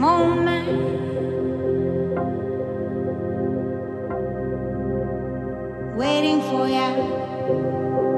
moment. Waiting for you.